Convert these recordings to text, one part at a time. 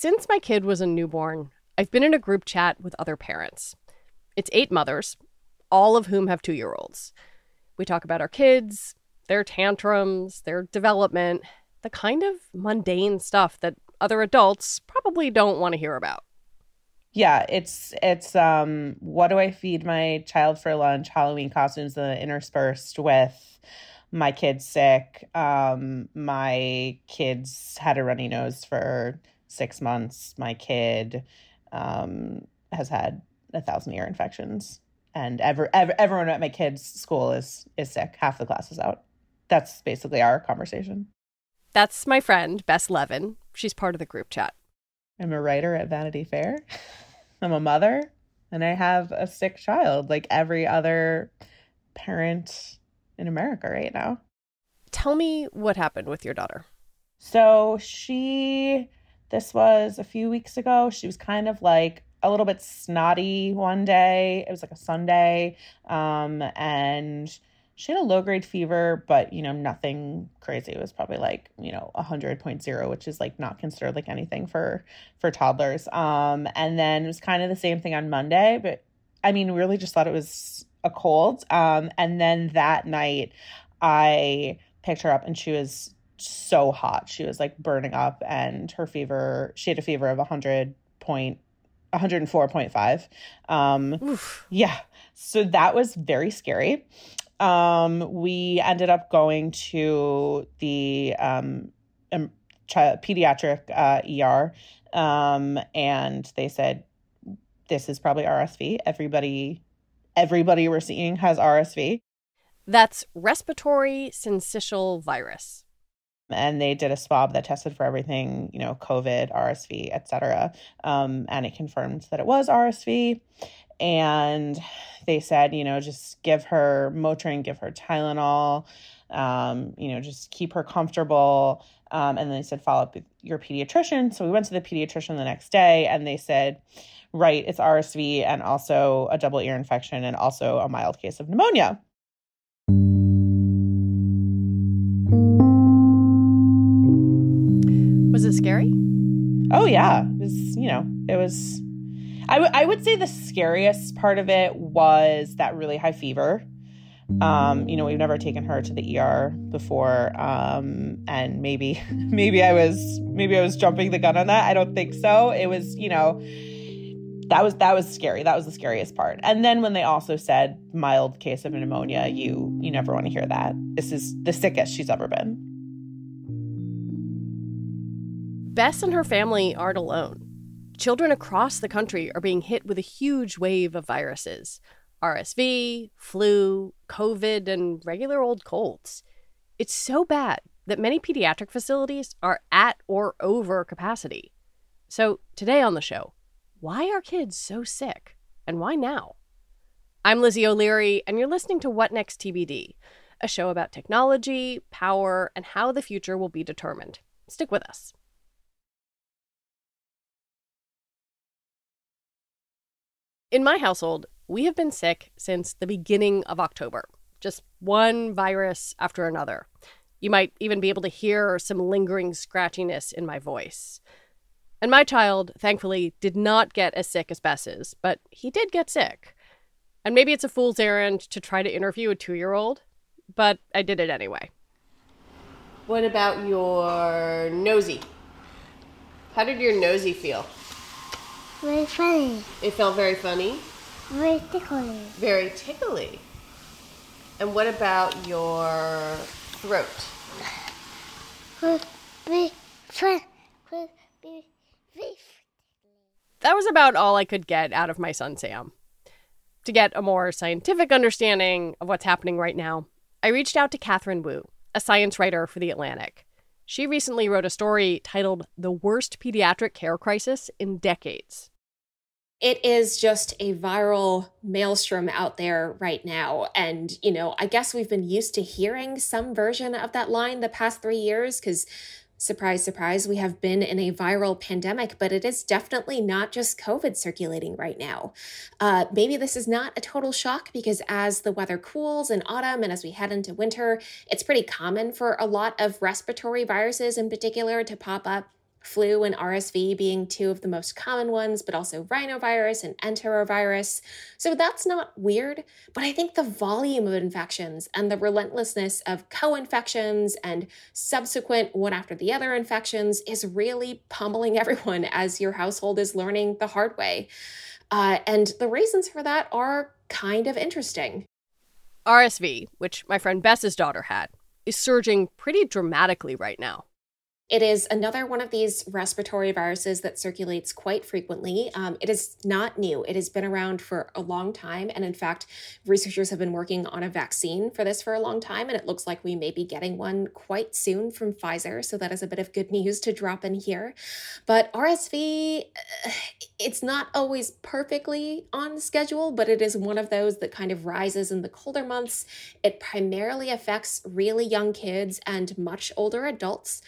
Since my kid was a newborn, I've been in a group chat with other parents. It's eight mothers, all of whom have two year olds. We talk about our kids, their tantrums, their development, the kind of mundane stuff that other adults probably don't want to hear about. Yeah, it's it's um what do I feed my child for lunch? Halloween costumes interspersed with my kid's sick. Um my kids had a runny nose for 6 months. My kid um has had a thousand ear infections and ever, ever everyone at my kid's school is is sick. Half the class is out. That's basically our conversation. That's my friend, Bess Levin. She's part of the group chat. I'm a writer at Vanity Fair. I'm a mother and I have a sick child like every other parent in America right now. Tell me what happened with your daughter. So she, this was a few weeks ago. She was kind of like a little bit snotty one day. It was like a Sunday. Um, and she had a low grade fever, but you know, nothing crazy. It was probably like, you know, a hundred point zero, which is like not considered like anything for for toddlers. Um, and then it was kind of the same thing on Monday, but I mean, really just thought it was a cold. Um, and then that night I picked her up and she was so hot. She was like burning up and her fever, she had a fever of a hundred point 104.5. Um, Oof. yeah. So that was very scary. Um, we ended up going to the um, um pediatric uh, ER, um, and they said this is probably RSV. Everybody, everybody we're seeing has RSV. That's respiratory syncytial virus and they did a swab that tested for everything, you know, COVID, RSV, etc. Um, and it confirmed that it was RSV. And they said, you know, just give her Motrin, give her Tylenol, um, you know, just keep her comfortable. Um, and then they said, follow up with your pediatrician. So we went to the pediatrician the next day and they said, right, it's RSV and also a double ear infection and also a mild case of pneumonia. Scary? Oh yeah, it was. You know, it was. I, w- I would say the scariest part of it was that really high fever. Um, you know, we've never taken her to the ER before, um, and maybe, maybe I was, maybe I was jumping the gun on that. I don't think so. It was, you know, that was that was scary. That was the scariest part. And then when they also said mild case of pneumonia, you you never want to hear that. This is the sickest she's ever been. Bess and her family aren't alone. Children across the country are being hit with a huge wave of viruses RSV, flu, COVID, and regular old colds. It's so bad that many pediatric facilities are at or over capacity. So, today on the show, why are kids so sick? And why now? I'm Lizzie O'Leary, and you're listening to What Next TBD, a show about technology, power, and how the future will be determined. Stick with us. In my household, we have been sick since the beginning of October, just one virus after another. You might even be able to hear some lingering scratchiness in my voice. And my child, thankfully, did not get as sick as Bess's, but he did get sick. And maybe it's a fool's errand to try to interview a two year old, but I did it anyway. What about your nosy? How did your nosy feel? Very funny. It felt very funny? Very tickly. Very tickly. And what about your throat? That was about all I could get out of my son Sam. To get a more scientific understanding of what's happening right now, I reached out to Katherine Wu, a science writer for The Atlantic. She recently wrote a story titled The Worst Pediatric Care Crisis in Decades. It is just a viral maelstrom out there right now. And, you know, I guess we've been used to hearing some version of that line the past three years because surprise, surprise, we have been in a viral pandemic, but it is definitely not just COVID circulating right now. Uh, maybe this is not a total shock because as the weather cools in autumn and as we head into winter, it's pretty common for a lot of respiratory viruses in particular to pop up flu and RSV being two of the most common ones, but also rhinovirus and enterovirus. So that's not weird, but I think the volume of infections and the relentlessness of co infections and subsequent one after the other infections is really pummeling everyone as your household is learning the hard way. Uh, and the reasons for that are kind of interesting. RSV, which my friend Bess's daughter had, is surging pretty dramatically right now. It is another one of these respiratory viruses that circulates quite frequently. Um, it is not new. It has been around for a long time. And in fact, researchers have been working on a vaccine for this for a long time. And it looks like we may be getting one quite soon from Pfizer. So that is a bit of good news to drop in here. But RSV, it's not always perfectly on schedule, but it is one of those that kind of rises in the colder months. It primarily affects really young kids and much older adults.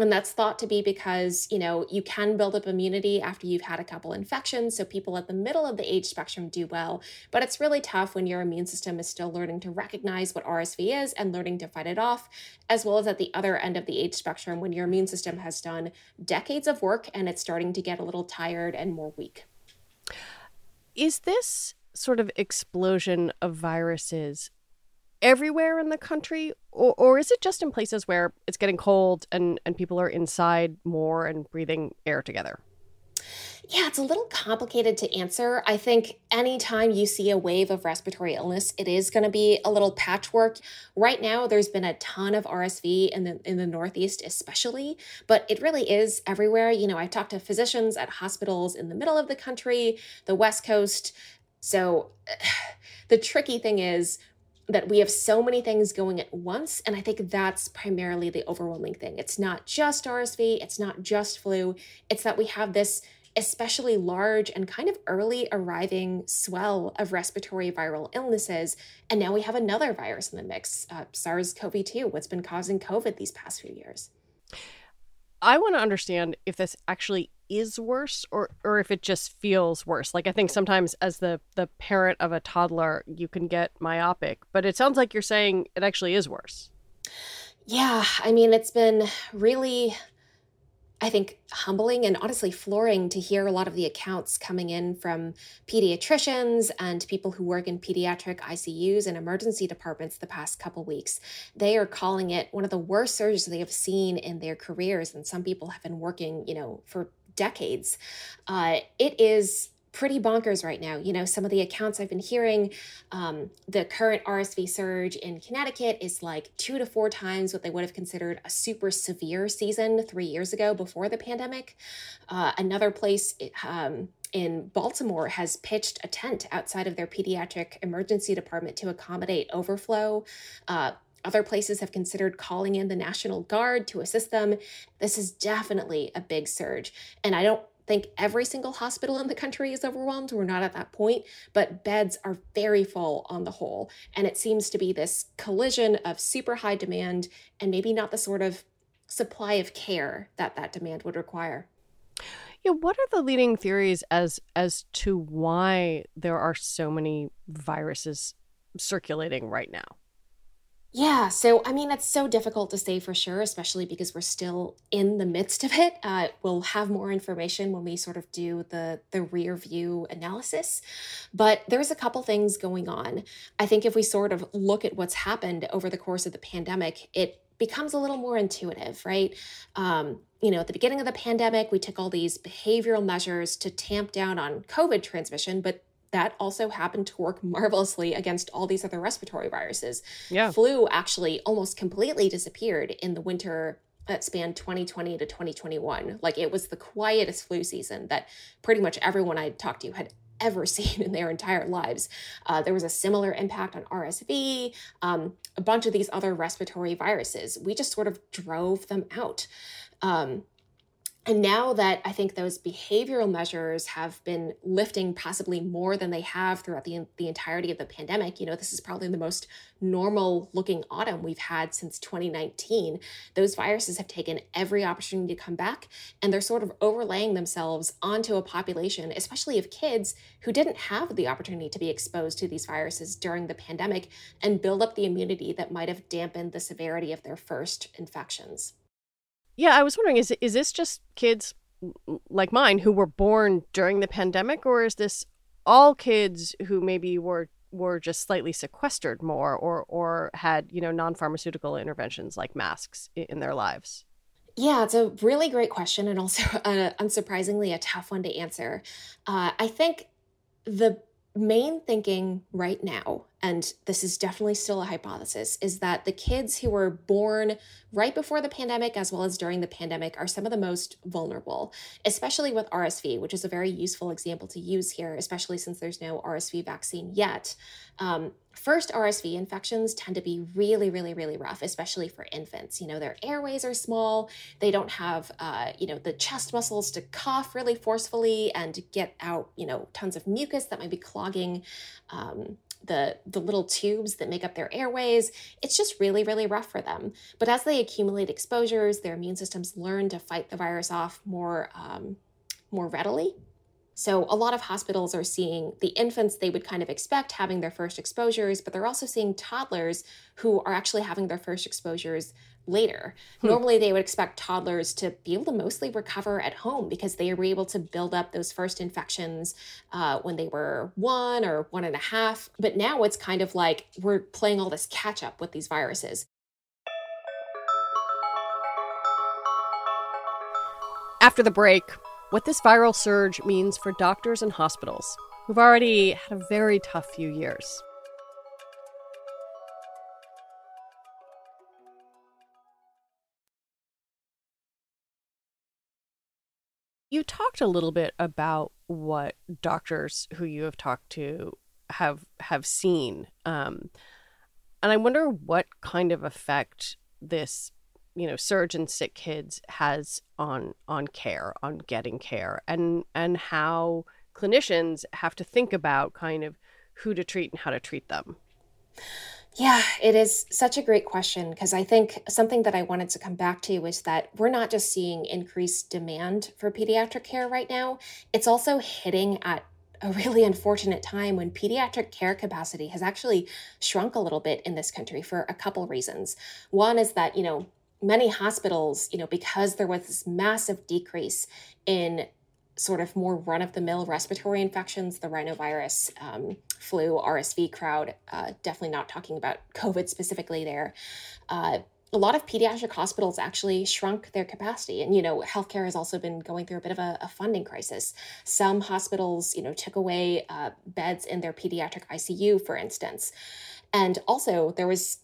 And that's thought to be because, you know, you can build up immunity after you've had a couple infections. So people at the middle of the age spectrum do well. But it's really tough when your immune system is still learning to recognize what RSV is and learning to fight it off, as well as at the other end of the age spectrum when your immune system has done decades of work and it's starting to get a little tired and more weak. Is this sort of explosion of viruses everywhere in the country or, or is it just in places where it's getting cold and, and people are inside more and breathing air together yeah, it's a little complicated to answer. I think anytime you see a wave of respiratory illness, it is going to be a little patchwork. Right now, there's been a ton of RSV in the in the Northeast, especially, but it really is everywhere. You know, I've talked to physicians at hospitals in the middle of the country, the West Coast. So, the tricky thing is that we have so many things going at once. And I think that's primarily the overwhelming thing. It's not just RSV, it's not just flu, it's that we have this especially large and kind of early arriving swell of respiratory viral illnesses. And now we have another virus in the mix, uh, SARS CoV 2, what's been causing COVID these past few years. I want to understand if this actually is worse or or if it just feels worse. Like I think sometimes as the the parent of a toddler, you can get myopic, but it sounds like you're saying it actually is worse. Yeah, I mean it's been really I think humbling and honestly flooring to hear a lot of the accounts coming in from pediatricians and people who work in pediatric ICUs and emergency departments the past couple weeks. They are calling it one of the worst surgeries they have seen in their careers and some people have been working, you know, for decades. Uh, it is pretty bonkers right now. You know, some of the accounts I've been hearing, um, the current RSV surge in Connecticut is like two to four times what they would have considered a super severe season three years ago before the pandemic. Uh, another place, um, in Baltimore has pitched a tent outside of their pediatric emergency department to accommodate overflow. Uh, other places have considered calling in the National Guard to assist them. This is definitely a big surge. And I don't think every single hospital in the country is overwhelmed. We're not at that point, but beds are very full on the whole. And it seems to be this collision of super high demand and maybe not the sort of supply of care that that demand would require. Yeah, what are the leading theories as as to why there are so many viruses circulating right now? Yeah, so I mean, it's so difficult to say for sure, especially because we're still in the midst of it. Uh, we'll have more information when we sort of do the the rear view analysis, but there's a couple things going on. I think if we sort of look at what's happened over the course of the pandemic, it becomes a little more intuitive, right? Um, you know, at the beginning of the pandemic, we took all these behavioral measures to tamp down on COVID transmission, but that also happened to work marvelously against all these other respiratory viruses. Yeah. Flu actually almost completely disappeared in the winter that spanned 2020 to 2021. Like it was the quietest flu season that pretty much everyone I talked to had ever seen in their entire lives. Uh, there was a similar impact on RSV, um, a bunch of these other respiratory viruses. We just sort of drove them out. Um, and now that I think those behavioral measures have been lifting possibly more than they have throughout the, the entirety of the pandemic, you know, this is probably the most normal looking autumn we've had since 2019. Those viruses have taken every opportunity to come back and they're sort of overlaying themselves onto a population, especially of kids who didn't have the opportunity to be exposed to these viruses during the pandemic and build up the immunity that might have dampened the severity of their first infections. Yeah, I was wondering is is this just kids like mine who were born during the pandemic or is this all kids who maybe were were just slightly sequestered more or or had, you know, non-pharmaceutical interventions like masks in their lives? Yeah, it's a really great question and also uh, unsurprisingly a tough one to answer. Uh, I think the main thinking right now, and this is definitely still a hypothesis, is that the kids who were born right before the pandemic as well as during the pandemic are some of the most vulnerable, especially with RSV, which is a very useful example to use here, especially since there's no RSV vaccine yet. Um, first RSV infections tend to be really, really, really rough, especially for infants. You know, their airways are small. They don't have, uh, you know, the chest muscles to cough really forcefully and get out, you know, tons of mucus that might be clogging um, the the little tubes that make up their airways it's just really really rough for them. But as they accumulate exposures their immune systems learn to fight the virus off more um, more readily. So, a lot of hospitals are seeing the infants they would kind of expect having their first exposures, but they're also seeing toddlers who are actually having their first exposures later. Hmm. Normally, they would expect toddlers to be able to mostly recover at home because they were able to build up those first infections uh, when they were one or one and a half. But now it's kind of like we're playing all this catch up with these viruses. After the break, what this viral surge means for doctors and hospitals, who've already had a very tough few years. You talked a little bit about what doctors who you have talked to have have seen, um, and I wonder what kind of effect this you know surge in sick kids has on on care on getting care and and how clinicians have to think about kind of who to treat and how to treat them yeah, it is such a great question because I think something that I wanted to come back to is that we're not just seeing increased demand for pediatric care right now, it's also hitting at a really unfortunate time when pediatric care capacity has actually shrunk a little bit in this country for a couple reasons. One is that, you know, many hospitals, you know, because there was this massive decrease in sort of more run of the mill respiratory infections, the rhinovirus, um, flu, RSV crowd, uh, definitely not talking about COVID specifically there. Uh, a lot of pediatric hospitals actually shrunk their capacity. And you know healthcare has also been going through a bit of a, a funding crisis. Some hospitals you know took away uh, beds in their pediatric icu for instance. And also there was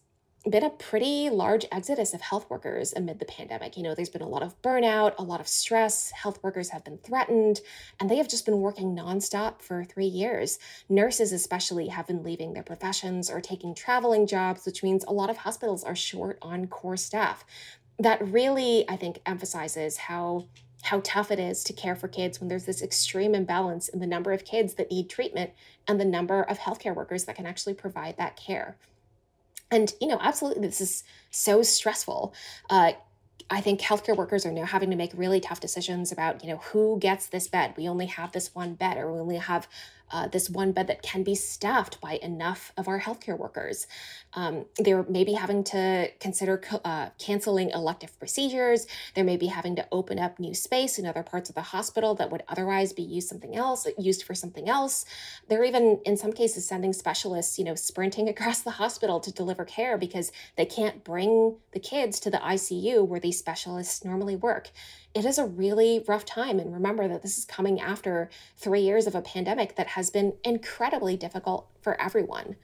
been a pretty large exodus of health workers amid the pandemic. You know, there's been a lot of burnout, a lot of stress. Health workers have been threatened, and they have just been working nonstop for three years. Nurses, especially, have been leaving their professions or taking traveling jobs, which means a lot of hospitals are short on core staff. That really, I think, emphasizes how how tough it is to care for kids when there's this extreme imbalance in the number of kids that need treatment and the number of healthcare workers that can actually provide that care. And, you know, absolutely, this is so stressful. Uh, I think healthcare workers are now having to make really tough decisions about, you know, who gets this bed. We only have this one bed, or we only have uh, this one bed that can be staffed by enough of our healthcare workers. Um, they're maybe having to consider uh, canceling elective procedures. They may be having to open up new space in other parts of the hospital that would otherwise be used something else, used for something else. They're even, in some cases, sending specialists, you know, sprinting across the hospital to deliver care because they can't bring the kids to the ICU where these specialists normally work it is a really rough time. And remember that this is coming after three years of a pandemic that has been incredibly difficult for everyone.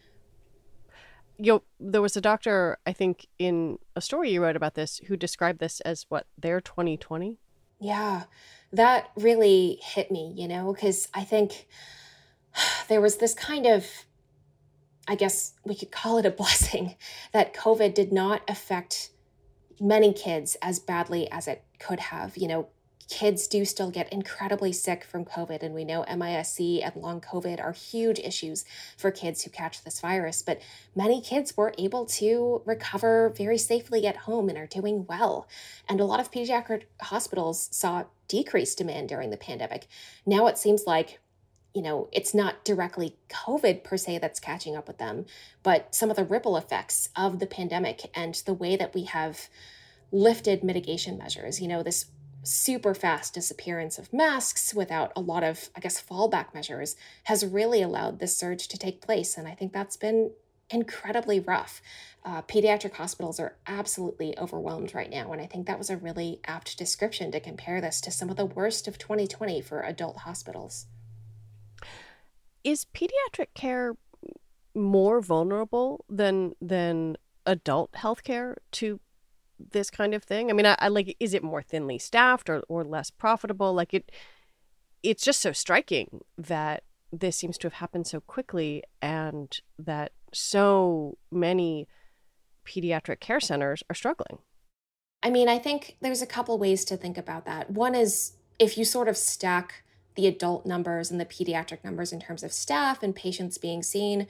You know, there was a doctor, I think, in a story you wrote about this who described this as what, their 2020? Yeah, that really hit me, you know, because I think there was this kind of I guess we could call it a blessing that COVID did not affect many kids as badly as it could have. You know, kids do still get incredibly sick from COVID, and we know MIS-C and long COVID are huge issues for kids who catch this virus. But many kids were able to recover very safely at home and are doing well. And a lot of pediatric hospitals saw decreased demand during the pandemic. Now it seems like you know, it's not directly COVID per se that's catching up with them, but some of the ripple effects of the pandemic and the way that we have lifted mitigation measures. You know, this super fast disappearance of masks without a lot of, I guess, fallback measures has really allowed this surge to take place. And I think that's been incredibly rough. Uh, pediatric hospitals are absolutely overwhelmed right now. And I think that was a really apt description to compare this to some of the worst of 2020 for adult hospitals. Is pediatric care more vulnerable than than adult healthcare to this kind of thing? I mean, I, I, like is it more thinly staffed or or less profitable? Like it it's just so striking that this seems to have happened so quickly and that so many pediatric care centers are struggling. I mean, I think there's a couple ways to think about that. One is if you sort of stack the adult numbers and the pediatric numbers in terms of staff and patients being seen,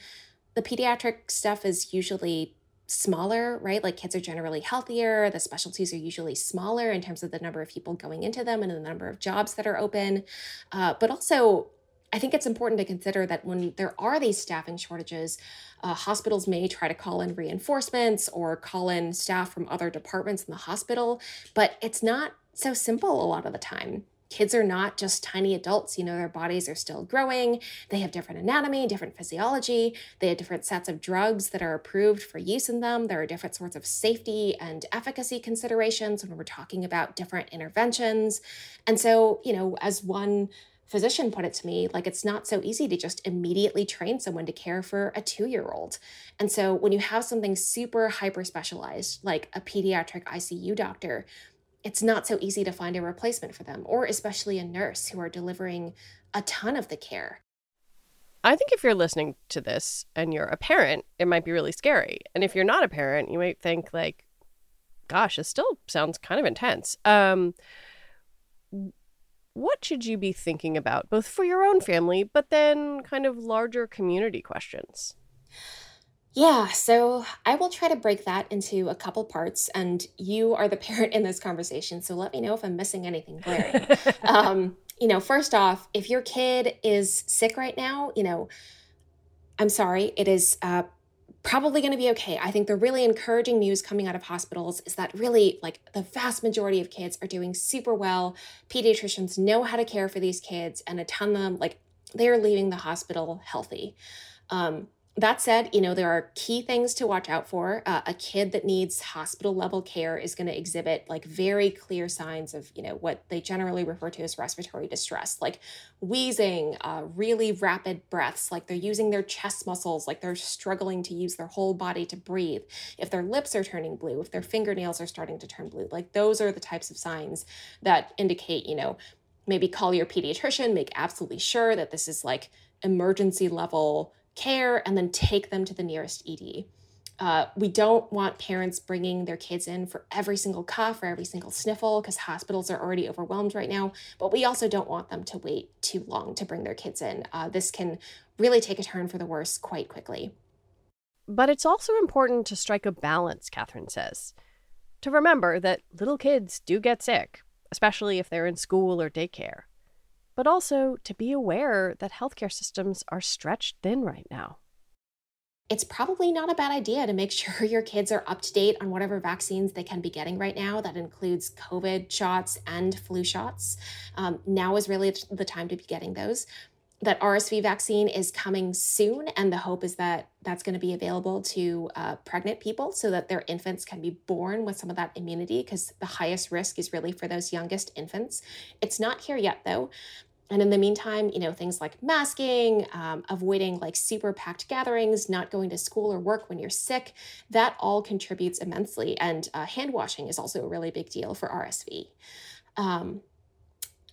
the pediatric stuff is usually smaller, right? Like kids are generally healthier. The specialties are usually smaller in terms of the number of people going into them and the number of jobs that are open. Uh, but also, I think it's important to consider that when there are these staffing shortages, uh, hospitals may try to call in reinforcements or call in staff from other departments in the hospital, but it's not so simple a lot of the time kids are not just tiny adults. You know, their bodies are still growing. They have different anatomy, different physiology. They have different sets of drugs that are approved for use in them. There are different sorts of safety and efficacy considerations when we're talking about different interventions. And so, you know, as one physician put it to me like it's not so easy to just immediately train someone to care for a 2-year-old. And so when you have something super hyper specialized like a pediatric ICU doctor it's not so easy to find a replacement for them, or especially a nurse who are delivering a ton of the care. I think if you're listening to this and you're a parent, it might be really scary. And if you're not a parent, you might think like, gosh, this still sounds kind of intense. Um, what should you be thinking about, both for your own family, but then kind of larger community questions? Yeah, so I will try to break that into a couple parts, and you are the parent in this conversation, so let me know if I'm missing anything glaring. um, you know, first off, if your kid is sick right now, you know, I'm sorry, it is uh, probably going to be okay. I think the really encouraging news coming out of hospitals is that really, like, the vast majority of kids are doing super well. Pediatricians know how to care for these kids, and a ton of them, like, they're leaving the hospital healthy. Um, that said, you know, there are key things to watch out for. Uh, a kid that needs hospital level care is going to exhibit like very clear signs of, you know, what they generally refer to as respiratory distress, like wheezing, uh, really rapid breaths, like they're using their chest muscles, like they're struggling to use their whole body to breathe. If their lips are turning blue, if their fingernails are starting to turn blue, like those are the types of signs that indicate, you know, maybe call your pediatrician, make absolutely sure that this is like emergency level care and then take them to the nearest ED. Uh, we don't want parents bringing their kids in for every single cough or every single sniffle because hospitals are already overwhelmed right now. But we also don't want them to wait too long to bring their kids in. Uh, this can really take a turn for the worse quite quickly. But it's also important to strike a balance, Katherine says, to remember that little kids do get sick, especially if they're in school or daycare but also to be aware that healthcare systems are stretched thin right now. It's probably not a bad idea to make sure your kids are up to date on whatever vaccines they can be getting right now. That includes COVID shots and flu shots. Um, now is really the time to be getting those. That RSV vaccine is coming soon, and the hope is that that's going to be available to uh, pregnant people so that their infants can be born with some of that immunity because the highest risk is really for those youngest infants. It's not here yet, though. And in the meantime, you know, things like masking, um, avoiding like super packed gatherings, not going to school or work when you're sick, that all contributes immensely. And uh, hand washing is also a really big deal for RSV. Um,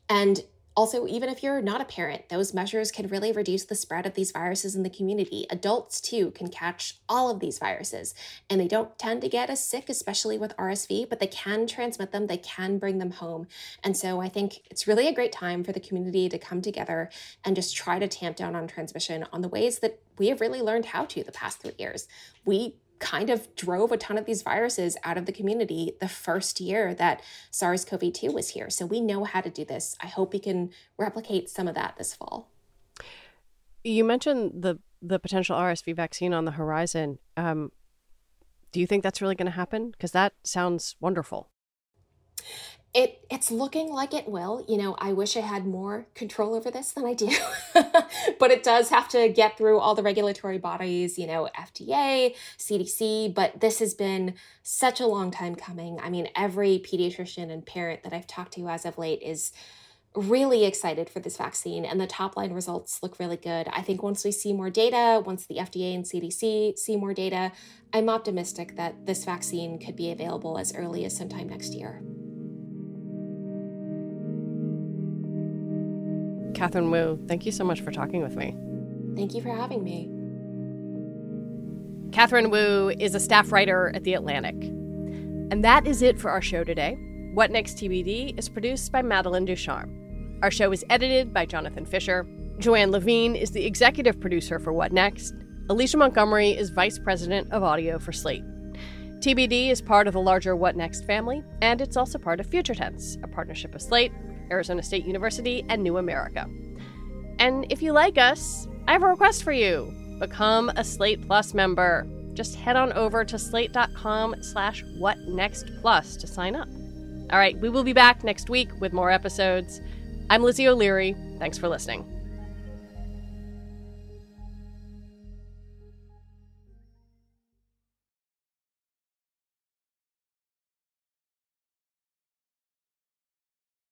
and also, even if you're not a parent, those measures can really reduce the spread of these viruses in the community. Adults, too, can catch all of these viruses, and they don't tend to get as sick, especially with RSV, but they can transmit them, they can bring them home. And so I think it's really a great time for the community to come together and just try to tamp down on transmission on the ways that we have really learned how to the past three years. We kind of drove a ton of these viruses out of the community the first year that SARS CoV 2 was here. So we know how to do this. I hope we can replicate some of that this fall. You mentioned the the potential RSV vaccine on the horizon. Um, do you think that's really going to happen? Because that sounds wonderful. It it's looking like it will. You know, I wish I had more control over this than I do. but it does have to get through all the regulatory bodies, you know, FDA, CDC, but this has been such a long time coming. I mean, every pediatrician and parent that I've talked to as of late is really excited for this vaccine and the top line results look really good. I think once we see more data, once the FDA and CDC see more data, I'm optimistic that this vaccine could be available as early as sometime next year. Katherine Wu, thank you so much for talking with me. Thank you for having me. Katherine Wu is a staff writer at The Atlantic. And that is it for our show today. What Next TBD is produced by Madeline Ducharme. Our show is edited by Jonathan Fisher. Joanne Levine is the executive producer for What Next. Alicia Montgomery is vice president of audio for Slate. TBD is part of the larger What Next family, and it's also part of Future Tense, a partnership of Slate, Arizona State University, and New America. And if you like us, I have a request for you. Become a Slate Plus member. Just head on over to slate.com slash whatnextplus to sign up. All right, we will be back next week with more episodes. I'm Lizzie O'Leary. Thanks for listening.